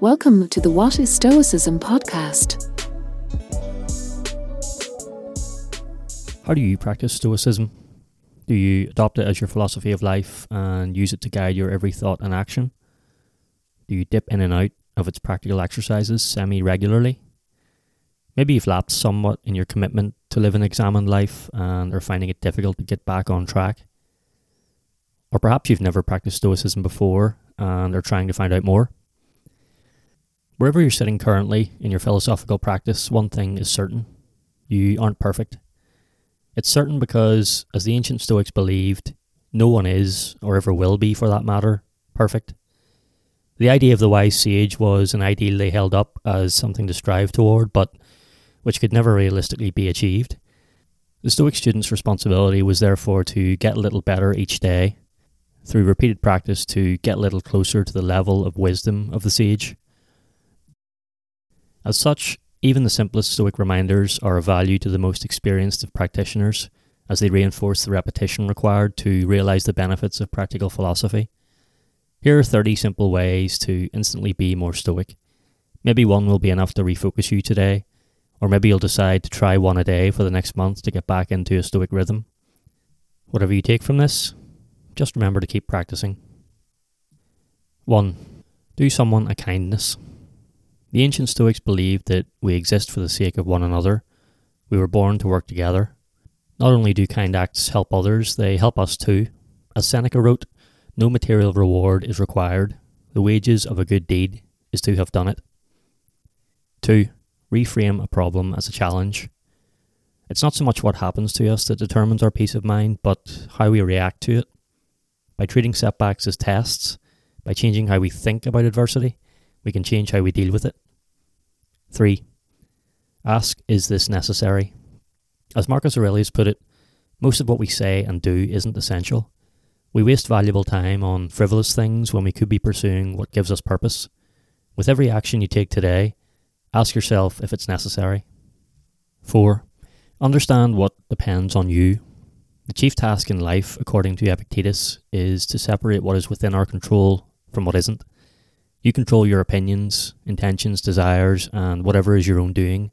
Welcome to the What is Stoicism podcast. How do you practice Stoicism? Do you adopt it as your philosophy of life and use it to guide your every thought and action? Do you dip in and out of its practical exercises semi regularly? Maybe you've lapsed somewhat in your commitment to live an examined life and are finding it difficult to get back on track. Or perhaps you've never practiced Stoicism before and are trying to find out more. Wherever you're sitting currently in your philosophical practice, one thing is certain you aren't perfect. It's certain because, as the ancient Stoics believed, no one is, or ever will be for that matter, perfect. The idea of the wise sage was an ideal they held up as something to strive toward, but which could never realistically be achieved. The Stoic student's responsibility was therefore to get a little better each day, through repeated practice to get a little closer to the level of wisdom of the sage. As such, even the simplest Stoic reminders are of value to the most experienced of practitioners, as they reinforce the repetition required to realize the benefits of practical philosophy. Here are 30 simple ways to instantly be more Stoic. Maybe one will be enough to refocus you today, or maybe you'll decide to try one a day for the next month to get back into a Stoic rhythm. Whatever you take from this, just remember to keep practicing. 1. Do someone a kindness. The ancient Stoics believed that we exist for the sake of one another. We were born to work together. Not only do kind acts help others, they help us too. As Seneca wrote, no material reward is required. The wages of a good deed is to have done it. 2. Reframe a problem as a challenge. It's not so much what happens to us that determines our peace of mind, but how we react to it. By treating setbacks as tests, by changing how we think about adversity, we can change how we deal with it. 3. Ask, is this necessary? As Marcus Aurelius put it, most of what we say and do isn't essential. We waste valuable time on frivolous things when we could be pursuing what gives us purpose. With every action you take today, ask yourself if it's necessary. 4. Understand what depends on you. The chief task in life, according to Epictetus, is to separate what is within our control from what isn't. You control your opinions, intentions, desires, and whatever is your own doing.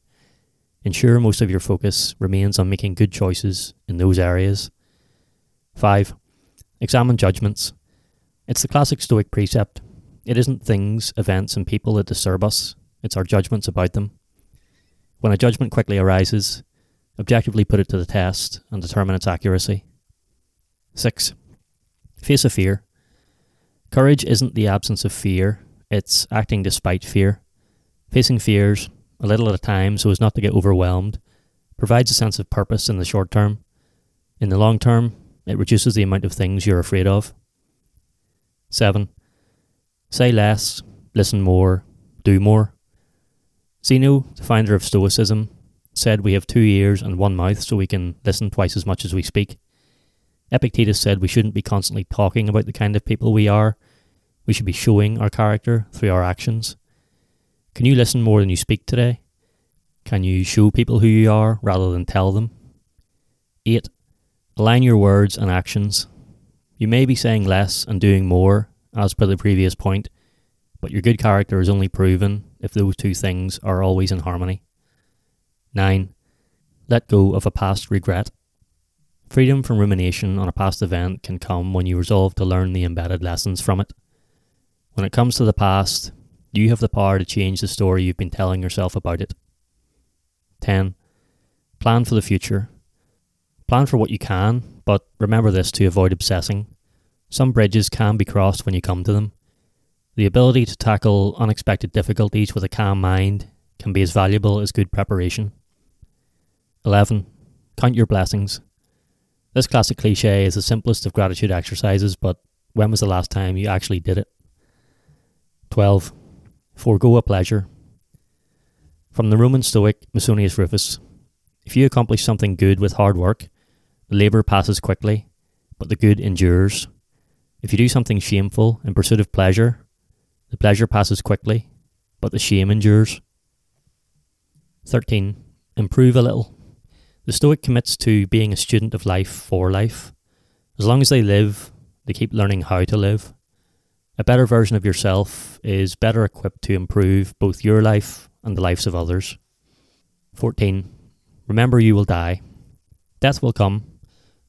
Ensure most of your focus remains on making good choices in those areas. 5. Examine judgments. It's the classic Stoic precept. It isn't things, events, and people that disturb us, it's our judgments about them. When a judgment quickly arises, objectively put it to the test and determine its accuracy. 6. Face a fear. Courage isn't the absence of fear, it's acting despite fear. Facing fears, a little at a time so as not to get overwhelmed, provides a sense of purpose in the short term. In the long term, it reduces the amount of things you're afraid of. 7. Say less, listen more, do more. Zeno, the founder of Stoicism, said we have two ears and one mouth so we can listen twice as much as we speak. Epictetus said we shouldn't be constantly talking about the kind of people we are. We should be showing our character through our actions. Can you listen more than you speak today? Can you show people who you are rather than tell them? 8. Align your words and actions. You may be saying less and doing more, as per the previous point, but your good character is only proven if those two things are always in harmony. 9. Let go of a past regret. Freedom from rumination on a past event can come when you resolve to learn the embedded lessons from it. When it comes to the past, you have the power to change the story you've been telling yourself about it. 10. Plan for the future. Plan for what you can, but remember this to avoid obsessing. Some bridges can be crossed when you come to them. The ability to tackle unexpected difficulties with a calm mind can be as valuable as good preparation. 11. Count your blessings. This classic cliche is the simplest of gratitude exercises, but when was the last time you actually did it? 12. Forgo a pleasure. From the Roman Stoic Musonius Rufus If you accomplish something good with hard work, the labour passes quickly, but the good endures. If you do something shameful in pursuit of pleasure, the pleasure passes quickly, but the shame endures. 13. Improve a little. The Stoic commits to being a student of life for life. As long as they live, they keep learning how to live. A better version of yourself is better equipped to improve both your life and the lives of others. 14. Remember you will die. Death will come.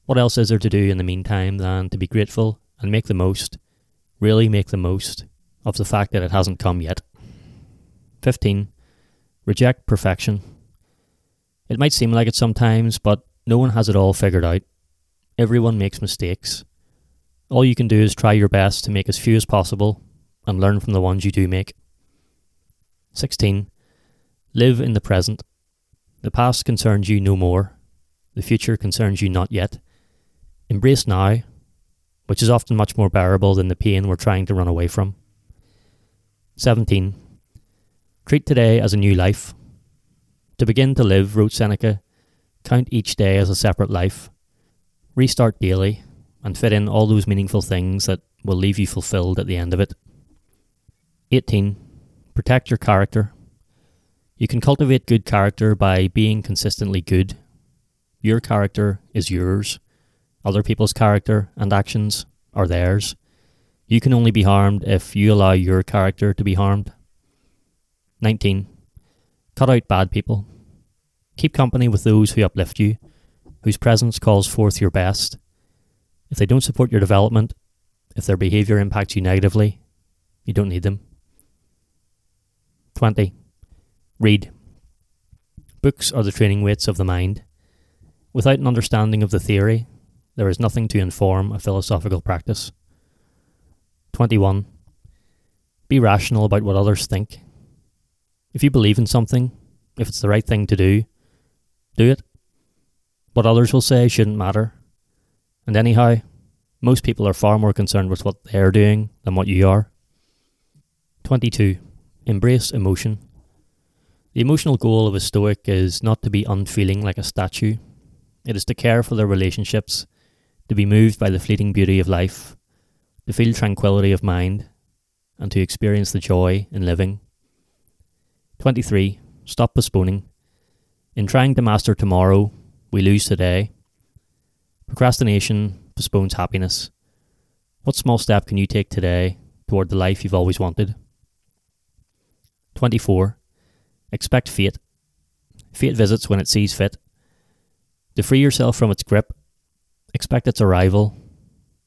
What else is there to do in the meantime than to be grateful and make the most, really make the most, of the fact that it hasn't come yet? 15. Reject perfection. It might seem like it sometimes, but no one has it all figured out. Everyone makes mistakes. All you can do is try your best to make as few as possible and learn from the ones you do make. 16. Live in the present. The past concerns you no more. The future concerns you not yet. Embrace now, which is often much more bearable than the pain we're trying to run away from. 17. Treat today as a new life. To begin to live, wrote Seneca, count each day as a separate life. Restart daily and fit in all those meaningful things that will leave you fulfilled at the end of it. 18. Protect your character. You can cultivate good character by being consistently good. Your character is yours. Other people's character and actions are theirs. You can only be harmed if you allow your character to be harmed. 19. Cut out bad people. Keep company with those who uplift you, whose presence calls forth your best. If they don't support your development, if their behaviour impacts you negatively, you don't need them. 20. Read. Books are the training weights of the mind. Without an understanding of the theory, there is nothing to inform a philosophical practice. 21. Be rational about what others think. If you believe in something, if it's the right thing to do, do it. What others will say shouldn't matter. And anyhow, most people are far more concerned with what they're doing than what you are. 22. Embrace emotion. The emotional goal of a Stoic is not to be unfeeling like a statue. It is to care for their relationships, to be moved by the fleeting beauty of life, to feel tranquility of mind, and to experience the joy in living. 23. Stop postponing. In trying to master tomorrow, we lose today. Procrastination postpones happiness. What small step can you take today toward the life you've always wanted? 24. Expect fate. Fate visits when it sees fit. To free yourself from its grip, expect its arrival,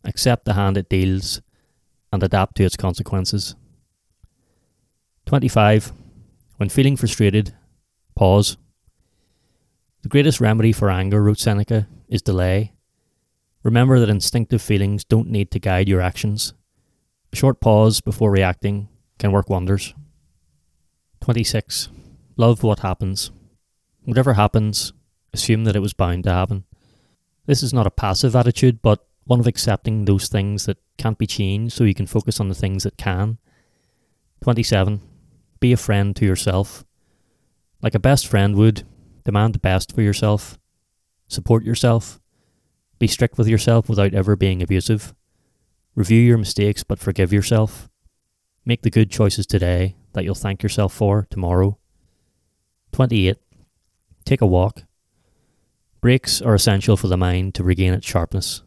accept the hand it deals, and adapt to its consequences. 25. When feeling frustrated, pause. The greatest remedy for anger, wrote Seneca, is delay. Remember that instinctive feelings don't need to guide your actions. A short pause before reacting can work wonders. 26. Love what happens. Whatever happens, assume that it was bound to happen. This is not a passive attitude, but one of accepting those things that can't be changed so you can focus on the things that can. 27. Be a friend to yourself. Like a best friend would, demand the best for yourself. Support yourself. Be strict with yourself without ever being abusive. Review your mistakes but forgive yourself. Make the good choices today that you'll thank yourself for tomorrow. 28. Take a walk. Breaks are essential for the mind to regain its sharpness.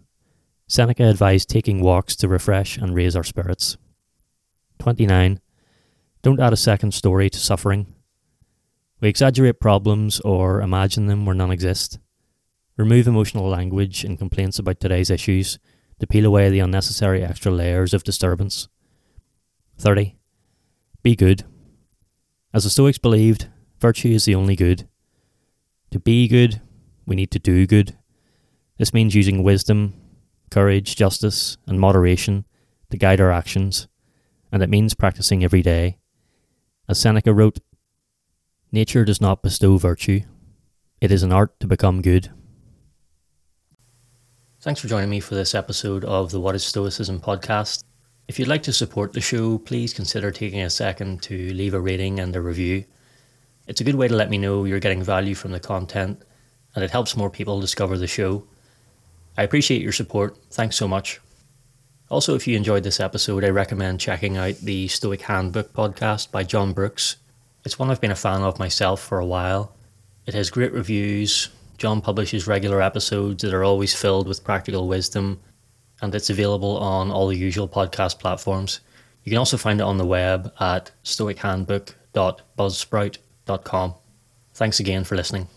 Seneca advised taking walks to refresh and raise our spirits. 29. Don't add a second story to suffering. We exaggerate problems or imagine them where none exist. Remove emotional language and complaints about today's issues to peel away the unnecessary extra layers of disturbance. 30. Be good. As the Stoics believed, virtue is the only good. To be good, we need to do good. This means using wisdom, courage, justice, and moderation to guide our actions, and it means practicing every day. As Seneca wrote, Nature does not bestow virtue, it is an art to become good. Thanks for joining me for this episode of the What is Stoicism podcast. If you'd like to support the show, please consider taking a second to leave a rating and a review. It's a good way to let me know you're getting value from the content, and it helps more people discover the show. I appreciate your support. Thanks so much. Also, if you enjoyed this episode, I recommend checking out the Stoic Handbook podcast by John Brooks. It's one I've been a fan of myself for a while. It has great reviews. John publishes regular episodes that are always filled with practical wisdom and it's available on all the usual podcast platforms. You can also find it on the web at stoichandbook.buzzsprout.com. Thanks again for listening.